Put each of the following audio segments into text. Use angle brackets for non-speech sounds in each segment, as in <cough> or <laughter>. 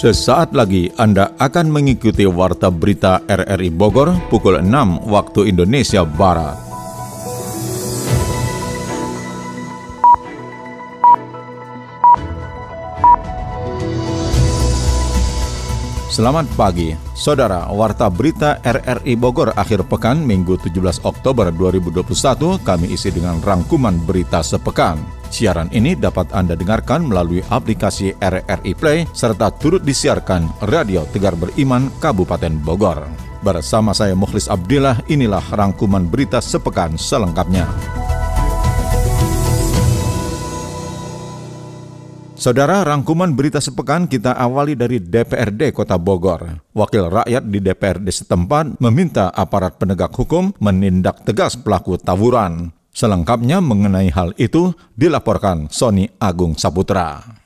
Sesaat lagi Anda akan mengikuti Warta Berita RRI Bogor pukul 6 waktu Indonesia Barat. Selamat pagi, Saudara. Warta Berita RRI Bogor akhir pekan Minggu 17 Oktober 2021 kami isi dengan rangkuman berita sepekan. Siaran ini dapat Anda dengarkan melalui aplikasi RRI Play serta turut disiarkan Radio Tegar Beriman Kabupaten Bogor. Bersama saya Mukhlis Abdillah, inilah rangkuman berita sepekan selengkapnya. Saudara, rangkuman berita sepekan kita awali dari DPRD Kota Bogor. Wakil rakyat di DPRD setempat meminta aparat penegak hukum menindak tegas pelaku tawuran. Selengkapnya mengenai hal itu dilaporkan Sony Agung Saputra.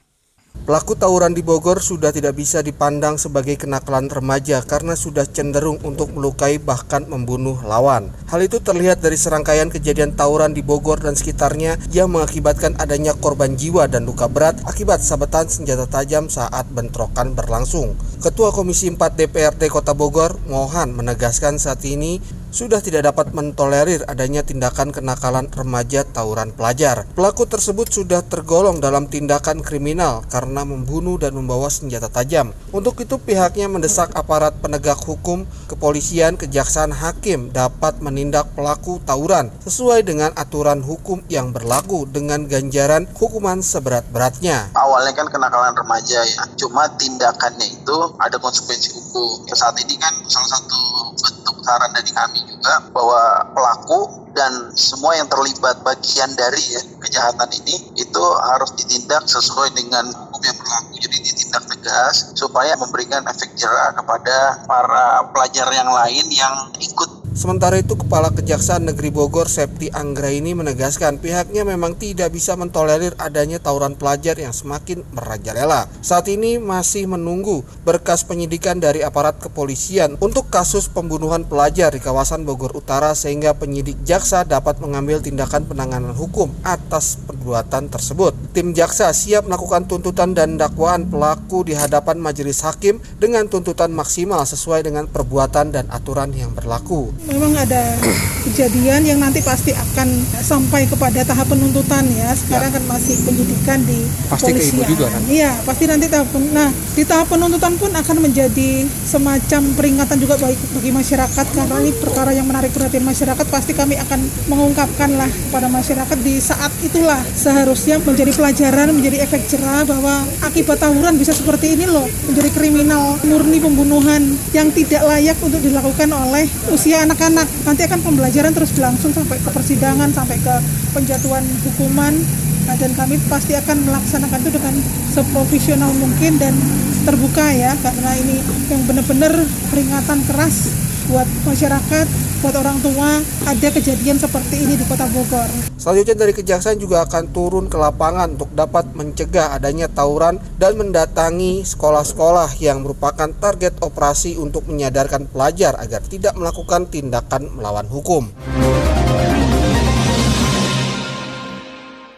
Pelaku tawuran di Bogor sudah tidak bisa dipandang sebagai kenakalan remaja karena sudah cenderung untuk melukai bahkan membunuh lawan. Hal itu terlihat dari serangkaian kejadian tawuran di Bogor dan sekitarnya yang mengakibatkan adanya korban jiwa dan luka berat akibat sabetan senjata tajam saat bentrokan berlangsung. Ketua Komisi 4 DPRD Kota Bogor, Mohan, menegaskan saat ini sudah tidak dapat mentolerir adanya tindakan kenakalan remaja tawuran pelajar. Pelaku tersebut sudah tergolong dalam tindakan kriminal karena membunuh dan membawa senjata tajam. Untuk itu pihaknya mendesak aparat penegak hukum, kepolisian, kejaksaan, hakim dapat menindak pelaku tawuran sesuai dengan aturan hukum yang berlaku dengan ganjaran hukuman seberat-beratnya. Awalnya kan kenakalan remaja ya, cuma tindakannya itu ada konsekuensi hukum. Saat ini kan salah satu bentuk saran dari kami juga bahwa pelaku dan semua yang terlibat bagian dari ya, kejahatan ini itu harus ditindak sesuai dengan hukum yang berlaku. Jadi ditindak tegas supaya memberikan efek jerah kepada para pelajar yang lain yang ikut Sementara itu, Kepala Kejaksaan Negeri Bogor Septi Anggra ini menegaskan pihaknya memang tidak bisa mentolerir adanya tawuran pelajar yang semakin merajalela. Saat ini masih menunggu berkas penyidikan dari aparat kepolisian untuk kasus pembunuhan pelajar di kawasan Bogor Utara sehingga penyidik jaksa dapat mengambil tindakan penanganan hukum atas perbuatan tersebut. Tim jaksa siap melakukan tuntutan dan dakwaan pelaku di hadapan majelis hakim dengan tuntutan maksimal sesuai dengan perbuatan dan aturan yang berlaku memang ada kejadian yang nanti pasti akan sampai kepada tahap penuntutan ya. Sekarang ya. kan masih penyidikan di pasti polisian. juga kan? Iya, pasti nanti tahap nah di tahap penuntutan pun akan menjadi semacam peringatan juga bagi bagi masyarakat karena ini perkara yang menarik perhatian masyarakat pasti kami akan mengungkapkan lah pada masyarakat di saat itulah seharusnya menjadi pelajaran menjadi efek cerah bahwa akibat tawuran bisa seperti ini loh menjadi kriminal murni pembunuhan yang tidak layak untuk dilakukan oleh usia anak anak-anak nanti akan pembelajaran terus berlangsung sampai ke persidangan sampai ke penjatuhan hukuman. Nah, dan kami pasti akan melaksanakan itu dengan seprofesional mungkin dan terbuka ya karena ini yang benar-benar peringatan keras buat masyarakat, buat orang tua ada kejadian seperti ini di Kota Bogor. Selanjutnya dari Kejaksaan juga akan turun ke lapangan untuk dapat mencegah adanya tawuran dan mendatangi sekolah-sekolah yang merupakan target operasi untuk menyadarkan pelajar agar tidak melakukan tindakan melawan hukum.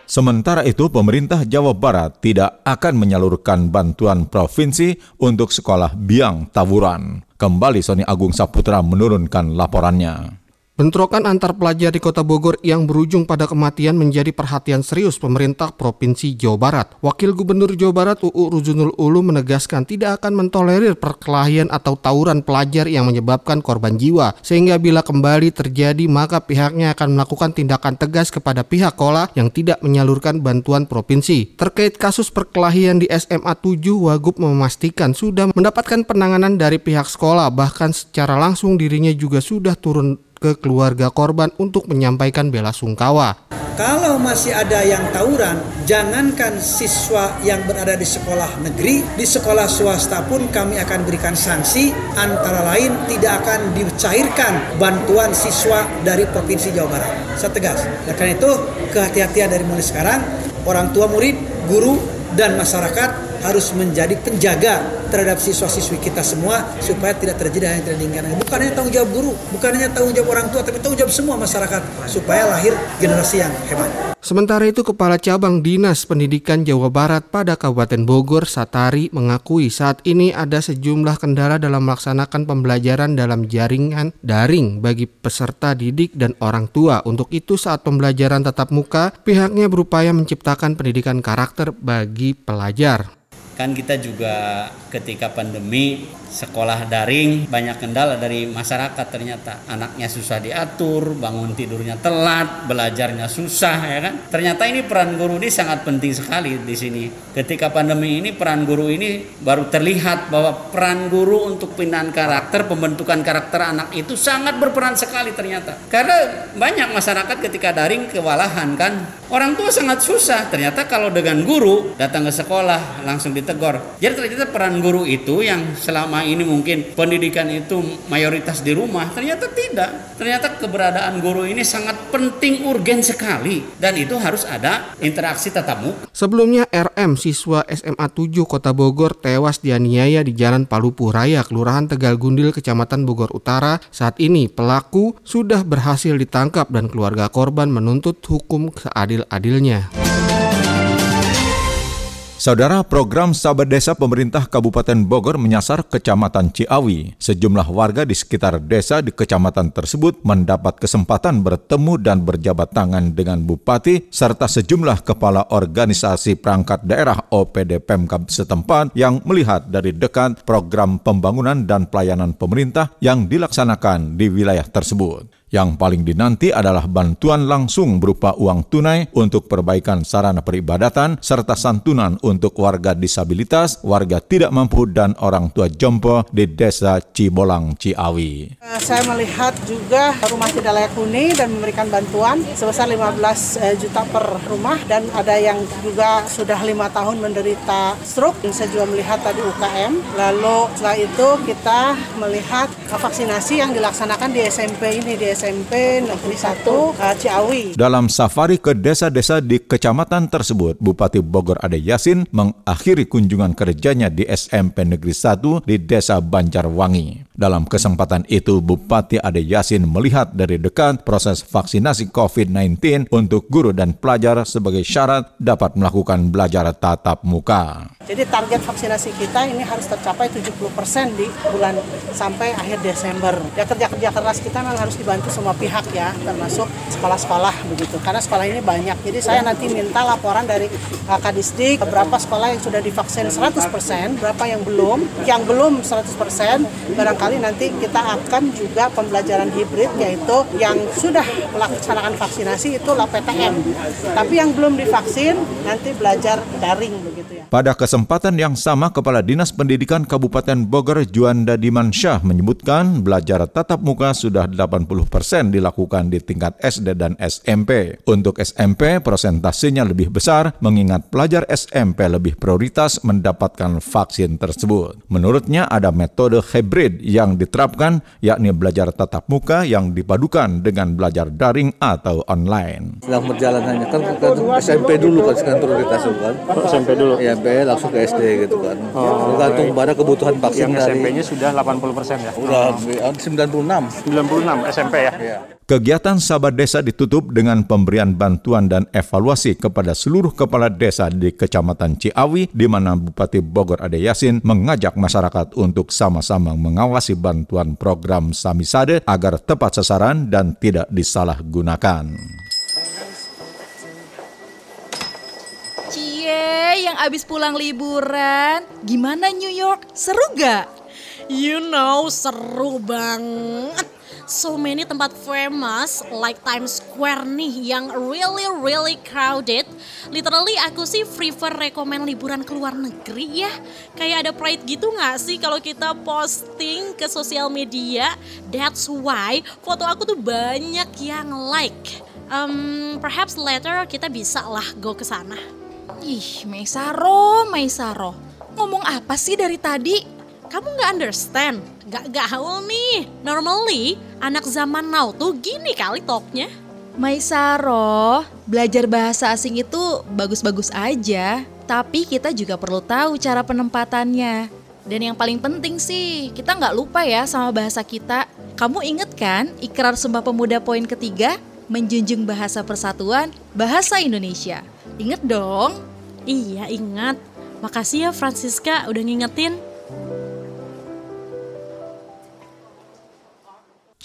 Sementara itu, pemerintah Jawa Barat tidak akan menyalurkan bantuan provinsi untuk sekolah biang tawuran. Kembali Sony Agung Saputra menurunkan laporannya. Bentrokan antar pelajar di Kota Bogor yang berujung pada kematian menjadi perhatian serius pemerintah Provinsi Jawa Barat. Wakil Gubernur Jawa Barat UU Ruzunul Ulu menegaskan tidak akan mentolerir perkelahian atau tawuran pelajar yang menyebabkan korban jiwa. Sehingga bila kembali terjadi maka pihaknya akan melakukan tindakan tegas kepada pihak sekolah yang tidak menyalurkan bantuan provinsi. Terkait kasus perkelahian di SMA 7, Wagub memastikan sudah mendapatkan penanganan dari pihak sekolah bahkan secara langsung dirinya juga sudah turun ke keluarga korban untuk menyampaikan bela sungkawa. Kalau masih ada yang tawuran, jangankan siswa yang berada di sekolah negeri, di sekolah swasta pun kami akan berikan sanksi, antara lain tidak akan dicairkan bantuan siswa dari Provinsi Jawa Barat. Saya tegas. karena itu, kehati-hatian dari mulai sekarang, orang tua murid, guru, dan masyarakat harus menjadi penjaga terhadap siswa-siswi kita semua supaya tidak terjadi hal yang tidak diinginkan. Bukan hanya tanggung jawab guru, bukan hanya tanggung jawab orang tua, tapi tanggung jawab semua masyarakat supaya lahir generasi yang hebat. Sementara itu, Kepala Cabang Dinas Pendidikan Jawa Barat pada Kabupaten Bogor, Satari, mengakui saat ini ada sejumlah kendala dalam melaksanakan pembelajaran dalam jaringan daring bagi peserta didik dan orang tua. Untuk itu, saat pembelajaran tatap muka, pihaknya berupaya menciptakan pendidikan karakter bagi pelajar. Kan kita juga ketika pandemi sekolah daring banyak kendala dari masyarakat ternyata. Anaknya susah diatur bangun tidurnya telat belajarnya susah ya kan? Ternyata ini peran guru ini sangat penting sekali di sini. Ketika pandemi ini peran guru ini baru terlihat bahwa peran guru untuk pindahan karakter pembentukan karakter anak itu sangat berperan sekali ternyata. Karena banyak masyarakat ketika daring kewalahan kan? Orang tua sangat susah ternyata kalau dengan guru datang ke sekolah langsung ditegur. Jadi ternyata peran guru itu yang selama ini mungkin pendidikan itu mayoritas di rumah, ternyata tidak. Ternyata keberadaan guru ini sangat penting urgen sekali dan itu harus ada interaksi tatap muka. Sebelumnya RM siswa SMA 7 Kota Bogor tewas dianiaya di Jalan Palupuh Raya, Kelurahan Tegal Gundil, Kecamatan Bogor Utara. Saat ini pelaku sudah berhasil ditangkap dan keluarga korban menuntut hukum seadil-adilnya. Saudara program Sahabat Desa pemerintah Kabupaten Bogor menyasar Kecamatan Ciawi. Sejumlah warga di sekitar desa di kecamatan tersebut mendapat kesempatan bertemu dan berjabat tangan dengan bupati serta sejumlah kepala organisasi perangkat daerah OPD Pemkab setempat yang melihat dari dekat program pembangunan dan pelayanan pemerintah yang dilaksanakan di wilayah tersebut. Yang paling dinanti adalah bantuan langsung berupa uang tunai untuk perbaikan sarana peribadatan serta santunan untuk warga disabilitas, warga tidak mampu dan orang tua jompo di Desa Cibolang Ciawi. Eh, saya melihat juga rumah tidak layak huni dan memberikan bantuan sebesar 15 eh, juta per rumah dan ada yang juga sudah lima tahun menderita stroke. Saya juga melihat tadi UKM. Lalu setelah itu kita melihat vaksinasi yang dilaksanakan di SMP ini di SMP Negeri 1 uh, Ciawi. Dalam safari ke desa-desa di kecamatan tersebut, Bupati Bogor Ade Yasin mengakhiri kunjungan kerjanya di SMP Negeri 1 di Desa Banjarwangi. Dalam kesempatan itu, Bupati Ade Yasin melihat dari dekat proses vaksinasi COVID-19 untuk guru dan pelajar sebagai syarat dapat melakukan belajar tatap muka. Jadi target vaksinasi kita ini harus tercapai 70% di bulan sampai akhir Desember. Ya kerja-kerja keras kita memang harus dibantu semua pihak ya, termasuk sekolah-sekolah begitu. Karena sekolah ini banyak. Jadi saya nanti minta laporan dari Kadisdik berapa sekolah yang sudah divaksin 100%, berapa yang belum. Yang belum 100% barangkali nanti kita akan juga pembelajaran hibrid yaitu yang sudah melaksanakan vaksinasi itu PTM. Tapi yang belum divaksin nanti belajar daring begitu ya. Pada kesempatan yang sama, Kepala Dinas Pendidikan Kabupaten Bogor Juanda Dimansyah menyebutkan belajar tatap muka sudah 80 persen dilakukan di tingkat SD dan SMP. Untuk SMP, prosentasenya lebih besar mengingat pelajar SMP lebih prioritas mendapatkan vaksin tersebut. Menurutnya ada metode hybrid yang diterapkan yakni belajar tatap muka yang dipadukan dengan belajar daring atau online. Sedang berjalan hanya kan, kan SMP dulu kan sekarang prioritas kan. SMP dulu. Ya SMP langsung ke SD gitu kan. Oh, Tergantung pada kebutuhan vaksin yang dari SMP-nya sudah 80 persen ya? Udah oh. 96. 96 SMP ya? Kegiatan Sahabat Desa ditutup dengan pemberian bantuan dan evaluasi kepada seluruh kepala desa di Kecamatan Ciawi, di mana Bupati Bogor Ade Yasin mengajak masyarakat untuk sama-sama mengawasi bantuan program Samisade agar tepat sasaran dan tidak disalahgunakan. Cie, yang abis pulang liburan, gimana New York? Seru gak? You know, seru banget so many tempat famous like Times Square nih yang really really crowded. Literally aku sih prefer rekomend liburan ke luar negeri ya. Kayak ada pride gitu gak sih kalau kita posting ke sosial media? That's why foto aku tuh banyak yang like. Um, perhaps later kita bisa lah go ke sana. Ih, Maisaro, Maisaro. Ngomong apa sih dari tadi? Kamu nggak understand? Gak gaul nih. Normally, anak zaman now tuh gini kali talknya. Maisaro, belajar bahasa asing itu bagus-bagus aja, tapi kita juga perlu tahu cara penempatannya. Dan yang paling penting sih, kita nggak lupa ya sama bahasa kita. Kamu inget kan ikrar Sumpah Pemuda poin ketiga? Menjunjung bahasa persatuan, bahasa Indonesia. Ingat dong? Iya ingat. Makasih ya Francisca udah ngingetin.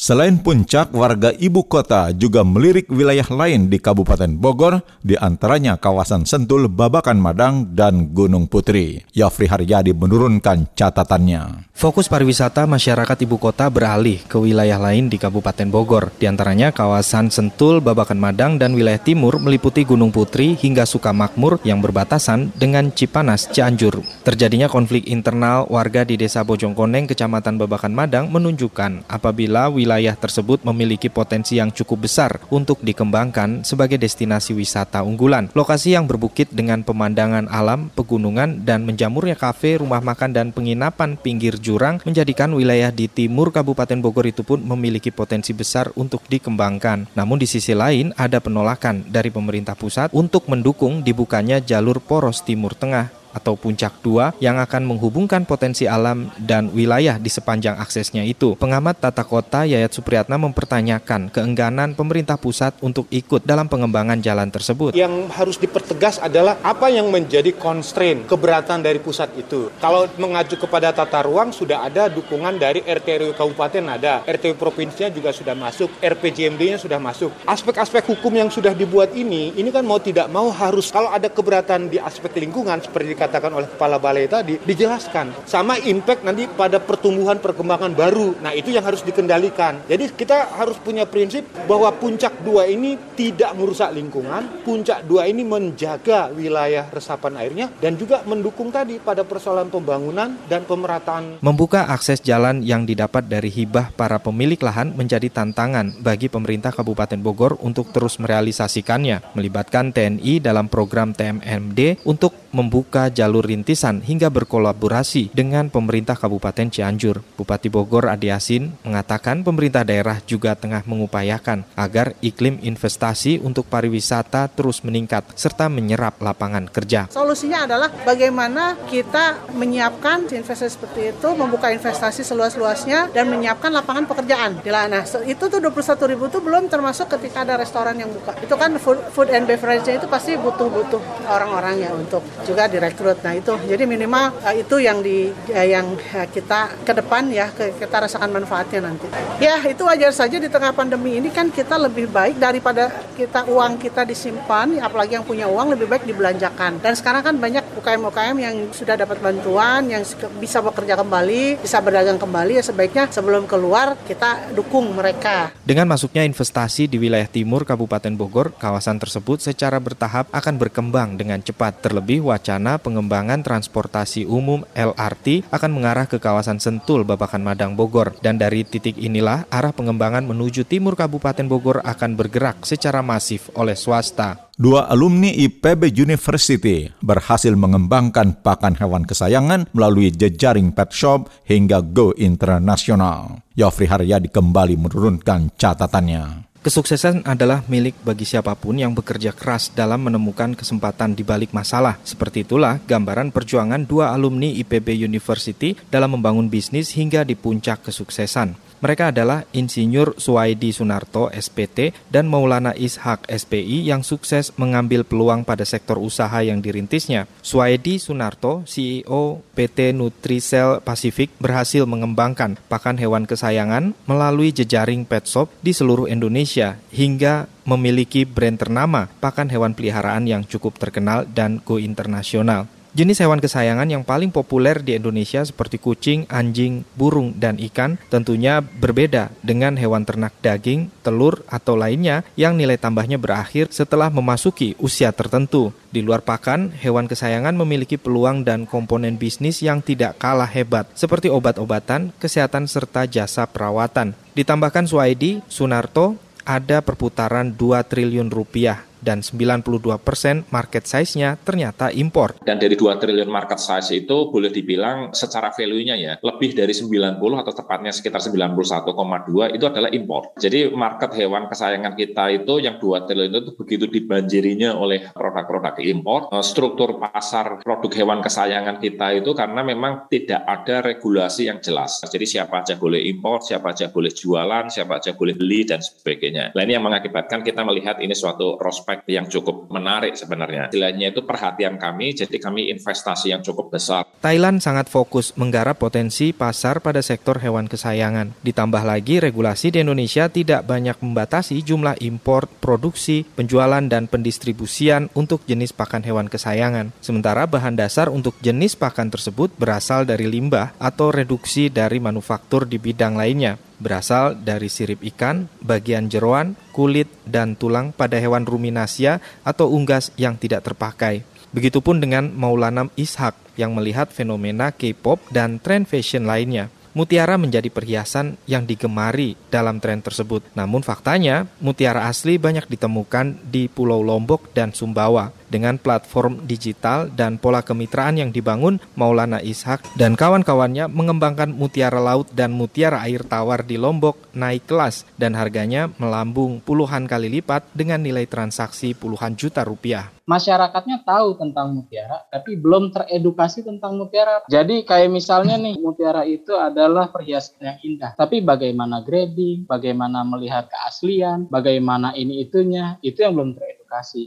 Selain puncak, warga ibu kota juga melirik wilayah lain di Kabupaten Bogor, di antaranya kawasan Sentul, Babakan Madang, dan Gunung Putri. Yafri Haryadi menurunkan catatannya. Fokus pariwisata masyarakat ibu kota beralih ke wilayah lain di Kabupaten Bogor, di antaranya kawasan Sentul, Babakan Madang, dan wilayah timur meliputi Gunung Putri hingga Sukamakmur yang berbatasan dengan Cipanas, Cianjur. Terjadinya konflik internal warga di Desa Bojongkoneng, Kecamatan Babakan Madang menunjukkan apabila wilayah wilayah tersebut memiliki potensi yang cukup besar untuk dikembangkan sebagai destinasi wisata unggulan. Lokasi yang berbukit dengan pemandangan alam, pegunungan, dan menjamurnya kafe, rumah makan, dan penginapan pinggir jurang menjadikan wilayah di timur Kabupaten Bogor itu pun memiliki potensi besar untuk dikembangkan. Namun di sisi lain ada penolakan dari pemerintah pusat untuk mendukung dibukanya jalur poros Timur Tengah atau puncak 2 yang akan menghubungkan potensi alam dan wilayah di sepanjang aksesnya itu. Pengamat tata kota Yayat Supriyatna mempertanyakan keengganan pemerintah pusat untuk ikut dalam pengembangan jalan tersebut. Yang harus dipertegas adalah apa yang menjadi constraint keberatan dari pusat itu. Kalau mengacu kepada tata ruang sudah ada dukungan dari RT RW kabupaten ada, RT provinsinya juga sudah masuk, RPJMD-nya sudah masuk. Aspek-aspek hukum yang sudah dibuat ini, ini kan mau tidak mau harus kalau ada keberatan di aspek lingkungan seperti dikatakan oleh kepala balai tadi dijelaskan sama impact nanti pada pertumbuhan perkembangan baru. Nah, itu yang harus dikendalikan. Jadi kita harus punya prinsip bahwa puncak dua ini tidak merusak lingkungan, puncak dua ini menjaga wilayah resapan airnya dan juga mendukung tadi pada persoalan pembangunan dan pemerataan. Membuka akses jalan yang didapat dari hibah para pemilik lahan menjadi tantangan bagi pemerintah Kabupaten Bogor untuk terus merealisasikannya, melibatkan TNI dalam program TMMD untuk membuka jalur rintisan hingga berkolaborasi dengan pemerintah Kabupaten Cianjur. Bupati Bogor Adi Yasin mengatakan pemerintah daerah juga tengah mengupayakan agar iklim investasi untuk pariwisata terus meningkat serta menyerap lapangan kerja. Solusinya adalah bagaimana kita menyiapkan investasi seperti itu, membuka investasi seluas-luasnya dan menyiapkan lapangan pekerjaan. Nah, itu tuh 21 ribu itu belum termasuk ketika ada restoran yang buka. Itu kan food, food and beverage itu pasti butuh-butuh orang-orang ya untuk juga direkrut. Nah itu jadi minimal uh, itu yang di uh, yang uh, kita ke depan ya ke, kita rasakan manfaatnya nanti. Ya itu wajar saja di tengah pandemi ini kan kita lebih baik daripada kita uang kita disimpan, apalagi yang punya uang lebih baik dibelanjakan. Dan sekarang kan banyak UKM-UKM yang sudah dapat bantuan, yang bisa bekerja kembali, bisa berdagang kembali ya sebaiknya sebelum keluar kita dukung mereka. Dengan masuknya investasi di wilayah timur Kabupaten Bogor, kawasan tersebut secara bertahap akan berkembang dengan cepat. Terlebih wacana pengembangan transportasi umum LRT akan mengarah ke kawasan Sentul, Babakan Madang, Bogor. Dan dari titik inilah arah pengembangan menuju timur Kabupaten Bogor akan bergerak secara masif oleh swasta. Dua alumni IPB University berhasil mengembangkan pakan hewan kesayangan melalui jejaring pet shop hingga go internasional. Yofri Haryadi kembali menurunkan catatannya. Kesuksesan adalah milik bagi siapa pun yang bekerja keras dalam menemukan kesempatan di balik masalah. Seperti itulah gambaran perjuangan dua alumni IPB University dalam membangun bisnis hingga di puncak kesuksesan. Mereka adalah Insinyur Suwaidi Sunarto SPT dan Maulana Ishak SPI yang sukses mengambil peluang pada sektor usaha yang dirintisnya. Suwaidi Sunarto, CEO PT Nutrisel Pasifik berhasil mengembangkan pakan hewan kesayangan melalui jejaring pet shop di seluruh Indonesia hingga memiliki brand ternama pakan hewan peliharaan yang cukup terkenal dan go internasional. Jenis hewan kesayangan yang paling populer di Indonesia seperti kucing, anjing, burung, dan ikan tentunya berbeda dengan hewan ternak daging, telur, atau lainnya yang nilai tambahnya berakhir setelah memasuki usia tertentu. Di luar pakan, hewan kesayangan memiliki peluang dan komponen bisnis yang tidak kalah hebat, seperti obat-obatan, kesehatan, serta jasa perawatan. Ditambahkan Suwaidi, Sunarto, ada perputaran 2 triliun rupiah dan 92 persen market size-nya ternyata impor. Dan dari 2 triliun market size itu boleh dibilang secara value-nya ya lebih dari 90 atau tepatnya sekitar 91,2 itu adalah impor. Jadi market hewan kesayangan kita itu yang 2 triliun itu begitu dibanjirinya oleh produk-produk impor. Eh, struktur pasar produk hewan kesayangan kita itu karena memang tidak ada regulasi yang jelas. Jadi siapa aja boleh impor, siapa aja boleh jualan, siapa aja boleh beli dan sebagainya. Nah ini yang mengakibatkan kita melihat ini suatu prospek yang cukup menarik sebenarnya. Istilahnya itu perhatian kami, jadi kami investasi yang cukup besar. Thailand sangat fokus menggarap potensi pasar pada sektor hewan kesayangan. Ditambah lagi regulasi di Indonesia tidak banyak membatasi jumlah impor, produksi, penjualan, dan pendistribusian untuk jenis pakan hewan kesayangan. Sementara bahan dasar untuk jenis pakan tersebut berasal dari limbah atau reduksi dari manufaktur di bidang lainnya berasal dari sirip ikan, bagian jeroan, kulit, dan tulang pada hewan ruminasia atau unggas yang tidak terpakai. Begitupun dengan Maulana Ishak yang melihat fenomena K-pop dan tren fashion lainnya. Mutiara menjadi perhiasan yang digemari dalam tren tersebut. Namun faktanya, mutiara asli banyak ditemukan di Pulau Lombok dan Sumbawa dengan platform digital dan pola kemitraan yang dibangun Maulana Ishak dan kawan-kawannya mengembangkan mutiara laut dan mutiara air tawar di Lombok naik kelas dan harganya melambung puluhan kali lipat dengan nilai transaksi puluhan juta rupiah. Masyarakatnya tahu tentang mutiara, tapi belum teredukasi tentang mutiara. Jadi kayak misalnya nih, mutiara itu adalah perhiasan yang indah. Tapi bagaimana grading, bagaimana melihat keaslian, bagaimana ini itunya, itu yang belum teredukasi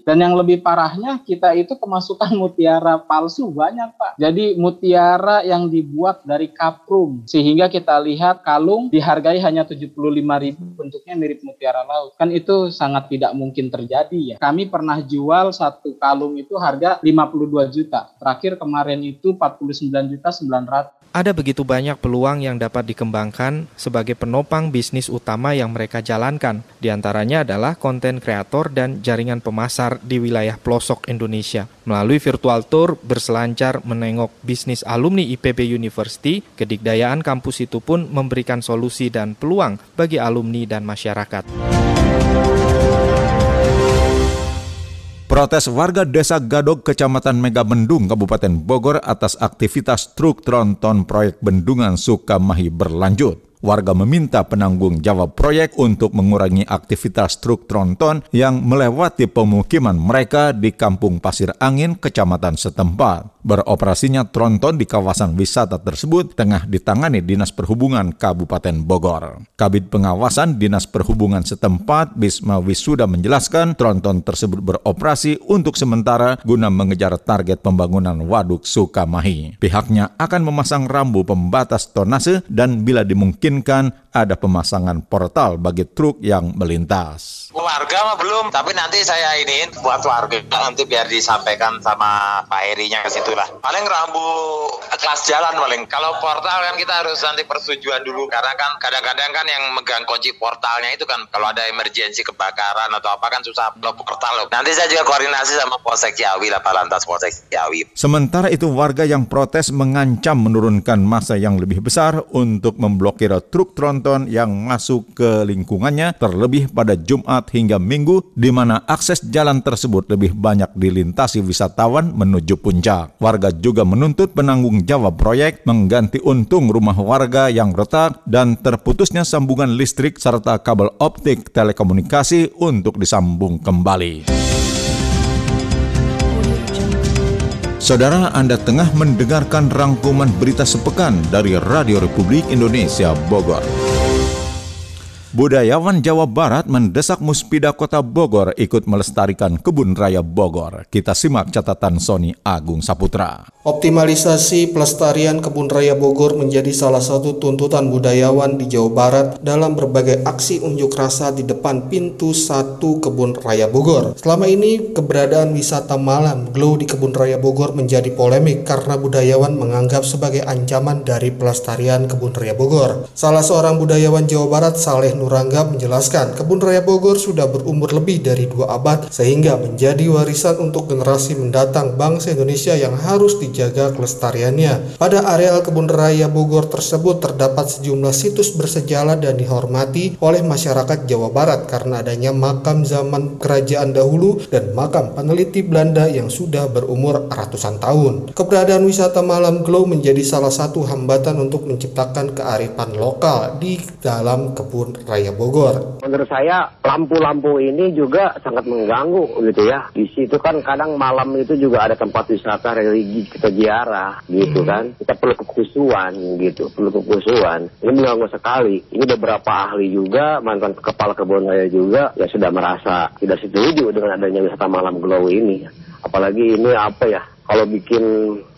Dan yang lebih parahnya kita itu kemasukan <laughs> mutiara palsu banyak Pak. Jadi mutiara yang dibuat dari kaprum sehingga kita lihat kalung dihargai hanya 75 ribu bentuknya mirip mutiara laut. Kan itu sangat tidak mungkin terjadi ya. Kami pernah jual satu kalung itu harga 52 juta. Terakhir kemarin itu 49 juta 900. Ada begitu banyak peluang yang dapat dikembangkan sebagai penopang bisnis utama yang mereka jalankan. Di antaranya adalah konten kreator dan jaringan pemasar di wilayah pelosok Indonesia. Melalui virtual tour berselancar menengok bisnis alumni IPB University, kedikdayaan kampus itu pun memberikan solusi dan peluang bagi alumni dan masyarakat. Protes warga Desa Gadog, Kecamatan Megamendung, Kabupaten Bogor atas aktivitas truk tronton proyek bendungan Sukamahi berlanjut warga meminta penanggung jawab proyek untuk mengurangi aktivitas truk tronton yang melewati pemukiman mereka di Kampung Pasir Angin, Kecamatan setempat. Beroperasinya tronton di kawasan wisata tersebut tengah ditangani Dinas Perhubungan Kabupaten Bogor. Kabit Pengawasan Dinas Perhubungan setempat Bisma Wisuda menjelaskan tronton tersebut beroperasi untuk sementara guna mengejar target pembangunan Waduk Sukamahi. Pihaknya akan memasang rambu pembatas tonase dan bila dimungkinkan ada pemasangan portal bagi truk yang melintas. Warga mah belum, tapi nanti saya ini buat warga nanti biar disampaikan sama Pak Herinya ke situ lah. Paling rambu kelas jalan paling. Kalau portal kan kita harus nanti persetujuan dulu karena kan kadang-kadang kan yang megang kunci portalnya itu kan kalau ada emergensi kebakaran atau apa kan susah belum portal. Nanti saya juga koordinasi sama Polsek Ciawi lah, Palantas Polsek Ciawi. Sementara itu warga yang protes mengancam menurunkan masa yang lebih besar untuk memblokir truk tronton penonton yang masuk ke lingkungannya terlebih pada Jumat hingga Minggu di mana akses jalan tersebut lebih banyak dilintasi wisatawan menuju puncak. Warga juga menuntut penanggung jawab proyek mengganti untung rumah warga yang retak dan terputusnya sambungan listrik serta kabel optik telekomunikasi untuk disambung kembali. Saudara Anda tengah mendengarkan rangkuman berita sepekan dari Radio Republik Indonesia Bogor. Budayawan Jawa Barat mendesak Muspida Kota Bogor ikut melestarikan kebun raya Bogor. Kita simak catatan Sony Agung Saputra. Optimalisasi pelestarian kebun raya Bogor menjadi salah satu tuntutan budayawan di Jawa Barat dalam berbagai aksi unjuk rasa di depan pintu satu kebun raya Bogor. Selama ini keberadaan wisata malam glow di kebun raya Bogor menjadi polemik karena budayawan menganggap sebagai ancaman dari pelestarian kebun raya Bogor. Salah seorang budayawan Jawa Barat Saleh Nurangga menjelaskan, kebun raya Bogor sudah berumur lebih dari dua abad sehingga menjadi warisan untuk generasi mendatang bangsa Indonesia yang harus dijaga kelestariannya. Pada areal kebun raya Bogor tersebut terdapat sejumlah situs bersejarah dan dihormati oleh masyarakat Jawa Barat karena adanya makam zaman kerajaan dahulu dan makam peneliti Belanda yang sudah berumur ratusan tahun. Keberadaan wisata malam glow menjadi salah satu hambatan untuk menciptakan kearifan lokal di dalam kebun raya Bogor. Menurut saya lampu-lampu ini juga sangat mengganggu gitu ya. Di situ kan kadang malam itu juga ada tempat wisata religi kita ziarah gitu hmm. kan. Kita perlu kekhusuan gitu, perlu kekhusuan. Ini mengganggu sekali. Ini beberapa ahli juga, mantan kepala kebun raya juga ya sudah merasa tidak setuju dengan adanya wisata malam glow ini. Apalagi ini apa ya, kalau bikin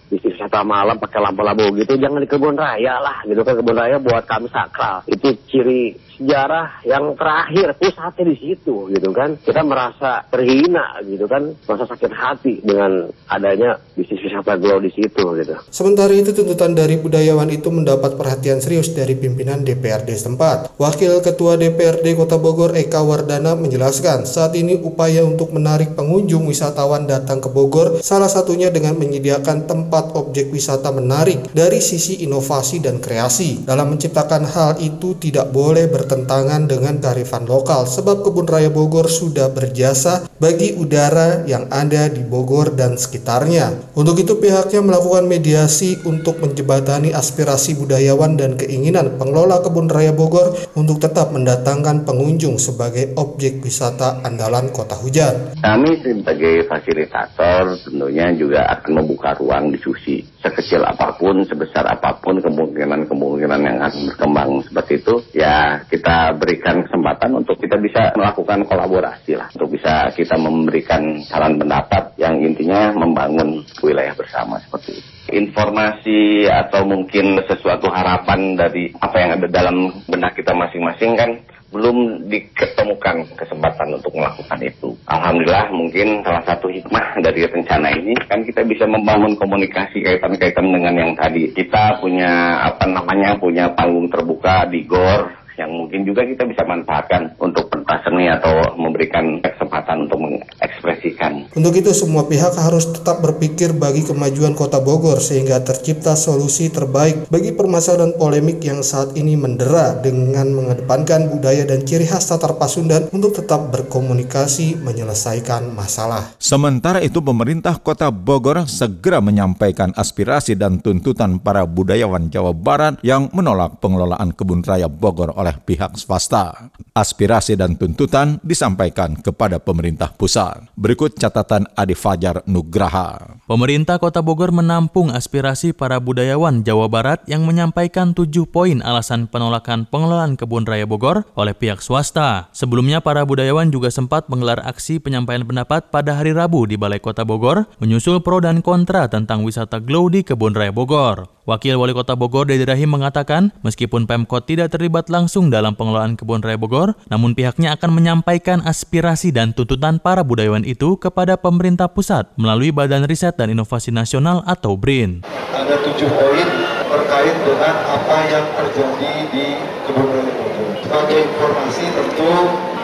bisnis wisata malam pakai lampu-lampu gitu jangan di kebun raya lah gitu kan kebun raya buat kami sakral itu ciri sejarah yang terakhir pusatnya di situ gitu kan kita merasa terhina gitu kan merasa sakit hati dengan adanya bisnis wisata glow di situ gitu. Sementara itu tuntutan dari budayawan itu mendapat perhatian serius dari pimpinan DPRD setempat. Wakil Ketua DPRD Kota Bogor Eka Wardana menjelaskan saat ini upaya untuk menarik pengunjung wisatawan datang ke Bogor salah satunya dengan menyediakan tempat objek wisata menarik dari sisi inovasi dan kreasi. Dalam menciptakan hal itu tidak boleh ber bertentangan dengan kearifan lokal sebab Kebun Raya Bogor sudah berjasa bagi udara yang ada di Bogor dan sekitarnya. Untuk itu pihaknya melakukan mediasi untuk menjebatani aspirasi budayawan dan keinginan pengelola Kebun Raya Bogor untuk tetap mendatangkan pengunjung sebagai objek wisata andalan kota hujan. Kami sebagai fasilitator tentunya juga akan membuka ruang diskusi sekecil apa pun, sebesar apa pun kemungkinan-kemungkinan yang akan berkembang seperti itu, ya kita berikan kesempatan untuk kita bisa melakukan kolaborasi lah, untuk bisa kita memberikan saran pendapat yang intinya membangun wilayah bersama seperti itu. Informasi atau mungkin sesuatu harapan dari apa yang ada dalam benak kita masing-masing kan belum diketemukan kesempatan untuk melakukan itu. Alhamdulillah mungkin salah satu hikmah dari rencana ini kan kita bisa membangun komunikasi kaitan-kaitan dengan yang tadi. Kita punya apa namanya punya panggung terbuka di GOR yang mungkin juga kita bisa manfaatkan untuk pentas seni atau memberikan kesempatan untuk mengekspresikan. Untuk itu semua pihak harus tetap berpikir bagi kemajuan kota Bogor sehingga tercipta solusi terbaik bagi permasalahan polemik yang saat ini mendera dengan mengedepankan budaya dan ciri khas Tatar Pasundan untuk tetap berkomunikasi menyelesaikan masalah. Sementara itu pemerintah kota Bogor segera menyampaikan aspirasi dan tuntutan para budayawan Jawa Barat yang menolak pengelolaan kebun raya Bogor oleh oleh pihak swasta. Aspirasi dan tuntutan disampaikan kepada pemerintah pusat. Berikut catatan Adi Fajar Nugraha. Pemerintah Kota Bogor menampung aspirasi para budayawan Jawa Barat yang menyampaikan tujuh poin alasan penolakan pengelolaan kebun raya Bogor oleh pihak swasta. Sebelumnya para budayawan juga sempat menggelar aksi penyampaian pendapat pada hari Rabu di Balai Kota Bogor menyusul pro dan kontra tentang wisata glow di kebun raya Bogor. Wakil Wali Kota Bogor Dedi Rahim mengatakan, meskipun Pemkot tidak terlibat langsung dalam pengelolaan kebun raya Bogor, namun pihaknya akan menyampaikan aspirasi dan tuntutan para budayawan itu kepada pemerintah pusat melalui Badan Riset dan Inovasi Nasional atau BRIN. Ada tujuh poin terkait dengan apa yang terjadi di kebun raya Bogor. Sebagai informasi tentu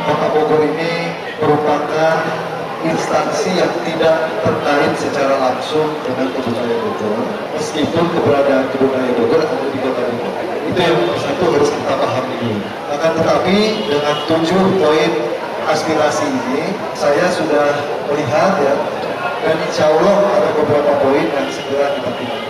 Kota Bogor ini merupakan instansi yang tidak terkait secara langsung dengan kebun raya Bogor meskipun keberadaan kebun raya Bogor ada di kota Bogor itu yang satu harus kita pahami. Akan tetapi dengan tujuh poin aspirasi ini saya sudah melihat ya dan insya Allah ada beberapa poin yang segera kita tindak.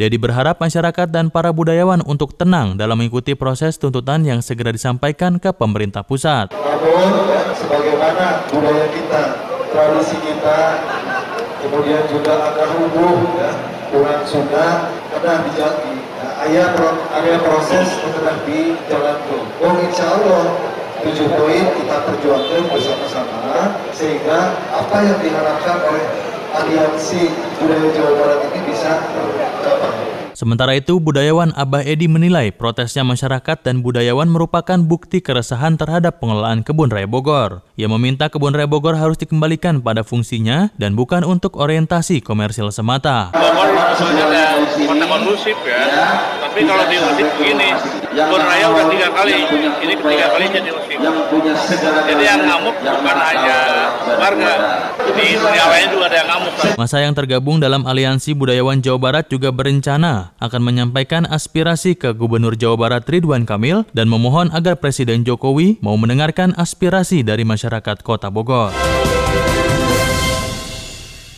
Dedi berharap masyarakat dan para budayawan untuk tenang dalam mengikuti proses tuntutan yang segera disampaikan ke pemerintah pusat. Namun, ya, sebagaimana budaya kita, tradisi kita, kemudian juga ada hukum, ya, kurang sunnah, pernah dijadi. Nah, ayah, area proses pernah dijalankan. Oh, insya Allah tujuh poin kita perjuangkan bersama-sama sehingga apa yang diharapkan oleh aliansi budaya Jawa Barat ini bisa tercapai. Sementara itu, budayawan Abah Edi menilai protesnya masyarakat dan budayawan merupakan bukti keresahan terhadap pengelolaan kebun raya Bogor. Ia meminta kebun raya Bogor harus dikembalikan pada fungsinya dan bukan untuk orientasi komersil semata. Bogor sebenarnya kota kondusif ya, tapi kalau diusir begini, kebun raya udah tiga kali, ini ketiga kali jadi usif. Jadi yang ngamuk bukan hanya warga. Jadi awalnya juga ada yang ngamuk. Masa yang tergabung dalam Aliansi Budayawan Jawa Barat juga berencana akan menyampaikan aspirasi ke Gubernur Jawa Barat Ridwan Kamil dan memohon agar Presiden Jokowi mau mendengarkan aspirasi dari masyarakat Kota Bogor.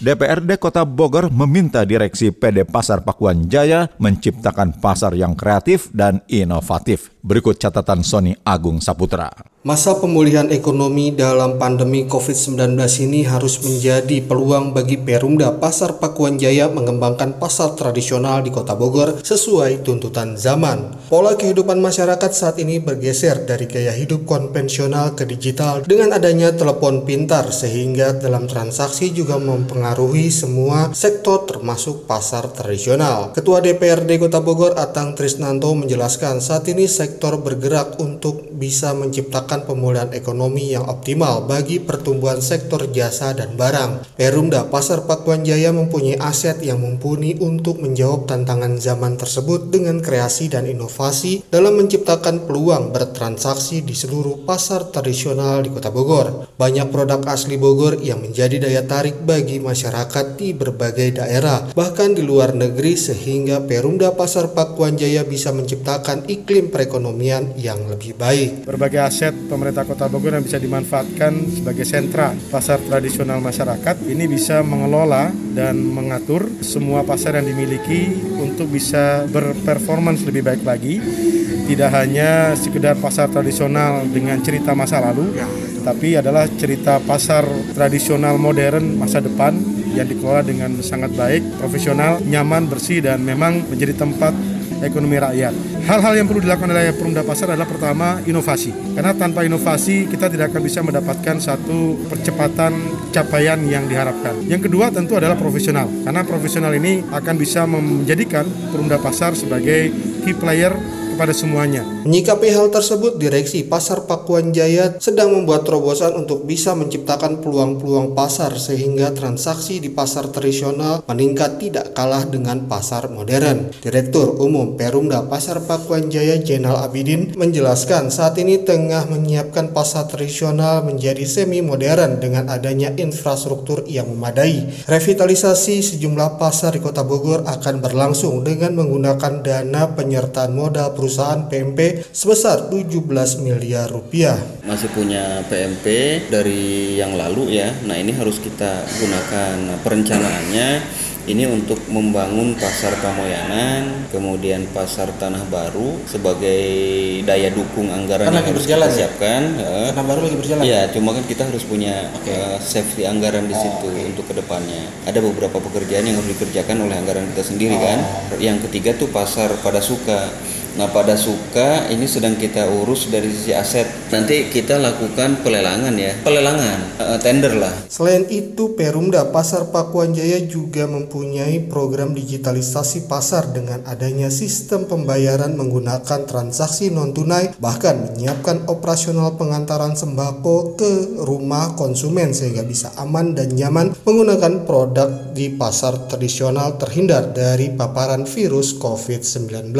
DPRD Kota Bogor meminta Direksi PD Pasar Pakuan Jaya menciptakan pasar yang kreatif dan inovatif. Berikut catatan Sony Agung Saputra. Masa pemulihan ekonomi dalam pandemi COVID-19 ini harus menjadi peluang bagi Perumda Pasar Pakuan Jaya mengembangkan pasar tradisional di Kota Bogor sesuai tuntutan zaman. Pola kehidupan masyarakat saat ini bergeser dari gaya hidup konvensional ke digital dengan adanya telepon pintar sehingga dalam transaksi juga mempengaruhi semua sektor termasuk pasar tradisional. Ketua DPRD Kota Bogor Atang Trisnanto menjelaskan saat ini sektor bergerak untuk bisa menciptakan menciptakan pemulihan ekonomi yang optimal bagi pertumbuhan sektor jasa dan barang. Perumda Pasar Pakuan Jaya mempunyai aset yang mumpuni untuk menjawab tantangan zaman tersebut dengan kreasi dan inovasi dalam menciptakan peluang bertransaksi di seluruh pasar tradisional di Kota Bogor. Banyak produk asli Bogor yang menjadi daya tarik bagi masyarakat di berbagai daerah, bahkan di luar negeri sehingga Perumda Pasar Pakuan Jaya bisa menciptakan iklim perekonomian yang lebih baik. Berbagai aset pemerintah Kota Bogor yang bisa dimanfaatkan sebagai sentra pasar tradisional masyarakat ini bisa mengelola dan mengatur semua pasar yang dimiliki untuk bisa berperformance lebih baik lagi. Tidak hanya sekedar pasar tradisional dengan cerita masa lalu tapi adalah cerita pasar tradisional modern masa depan yang dikelola dengan sangat baik, profesional, nyaman, bersih dan memang menjadi tempat ekonomi rakyat. Hal-hal yang perlu dilakukan oleh Perumda Pasar adalah pertama inovasi. Karena tanpa inovasi kita tidak akan bisa mendapatkan satu percepatan capaian yang diharapkan. Yang kedua tentu adalah profesional. Karena profesional ini akan bisa menjadikan Perumda Pasar sebagai key player kepada semuanya. Menyikapi hal tersebut, Direksi Pasar Pakuan Jaya sedang membuat terobosan untuk bisa menciptakan peluang-peluang pasar sehingga transaksi di pasar tradisional meningkat tidak kalah dengan pasar modern. Direktur Umum Perumda Pasar Pakuan Jaya Jenal Abidin menjelaskan saat ini tengah menyiapkan pasar tradisional menjadi semi modern dengan adanya infrastruktur yang memadai. Revitalisasi sejumlah pasar di Kota Bogor akan berlangsung dengan menggunakan dana penyertaan modal perusahaan PMP sebesar 17 miliar rupiah. Masih punya PMP dari yang lalu ya. Nah, ini harus kita gunakan perencanaannya ini untuk membangun pasar Pamoyanan, kemudian pasar Tanah Baru sebagai daya dukung anggaran kan yang harus berjalan, kita ya? siapkan. Ya? Tanah Baru lagi berjalan. Ya, cuma kan kita harus punya okay. uh, safety anggaran di situ oh, okay. untuk ke depannya. Ada beberapa pekerjaan yang harus dikerjakan oleh anggaran kita sendiri oh. kan. Yang ketiga tuh pasar pada suka Nah pada suka ini sedang kita urus dari sisi aset. Nanti kita lakukan pelelangan ya, pelelangan, uh, tender lah. Selain itu Perumda Pasar Pakuan Jaya juga mempunyai program digitalisasi pasar dengan adanya sistem pembayaran menggunakan transaksi non tunai, bahkan menyiapkan operasional pengantaran sembako ke rumah konsumen sehingga bisa aman dan nyaman menggunakan produk di pasar tradisional terhindar dari paparan virus COVID-19.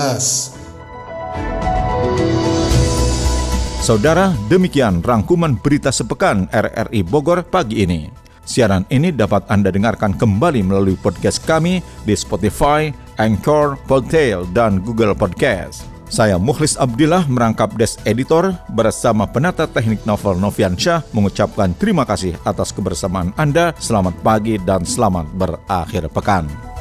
Saudara, demikian rangkuman berita sepekan RRI Bogor pagi ini. Siaran ini dapat Anda dengarkan kembali melalui podcast kami di Spotify, Anchor, Podtail, dan Google Podcast. Saya Mukhlis Abdillah merangkap Des Editor bersama penata teknik novel Novian Syah mengucapkan terima kasih atas kebersamaan Anda. Selamat pagi dan selamat berakhir pekan.